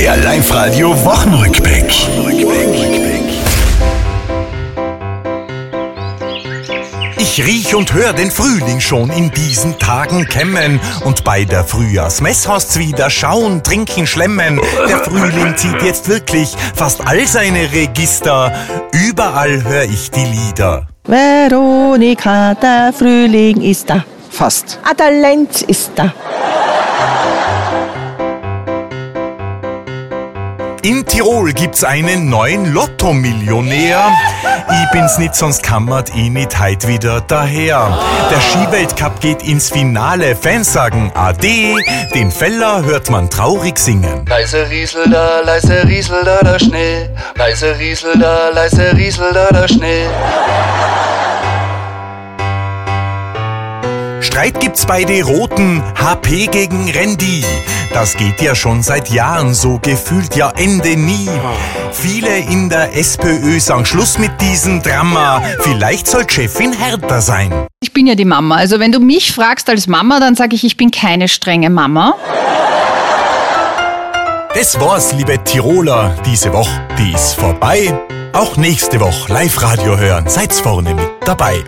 Der Live-Radio Wochenrückblick. Ich riech und hör den Frühling schon in diesen Tagen kämmen und bei der Frühjahrsmesshaus wieder schauen, trinken, schlemmen. Der Frühling zieht jetzt wirklich fast all seine Register. Überall hör ich die Lieder. Veronika, der Frühling ist da. Fast. Talent ist da. In Tirol gibt's einen neuen Lotto-Millionär. Ich bin's nicht, sonst kammert ich nicht heut wieder daher. Der Skiweltcup geht ins Finale. Fans sagen Ade. Den Feller hört man traurig singen. Leise Riesel da, leise Riesel da, da schnell. Leise Riesel da, leise Riesel da, da schnell. Streit gibt's bei den Roten, HP gegen Randy. Das geht ja schon seit Jahren so gefühlt ja Ende nie. Viele in der SPÖ sagen Schluss mit diesem Drama. Vielleicht soll Chefin härter sein. Ich bin ja die Mama. Also wenn du mich fragst als Mama, dann sage ich, ich bin keine strenge Mama. Das war's, liebe Tiroler, diese Woche. Die ist vorbei. Auch nächste Woche Live-Radio hören. Seid's vorne mit dabei.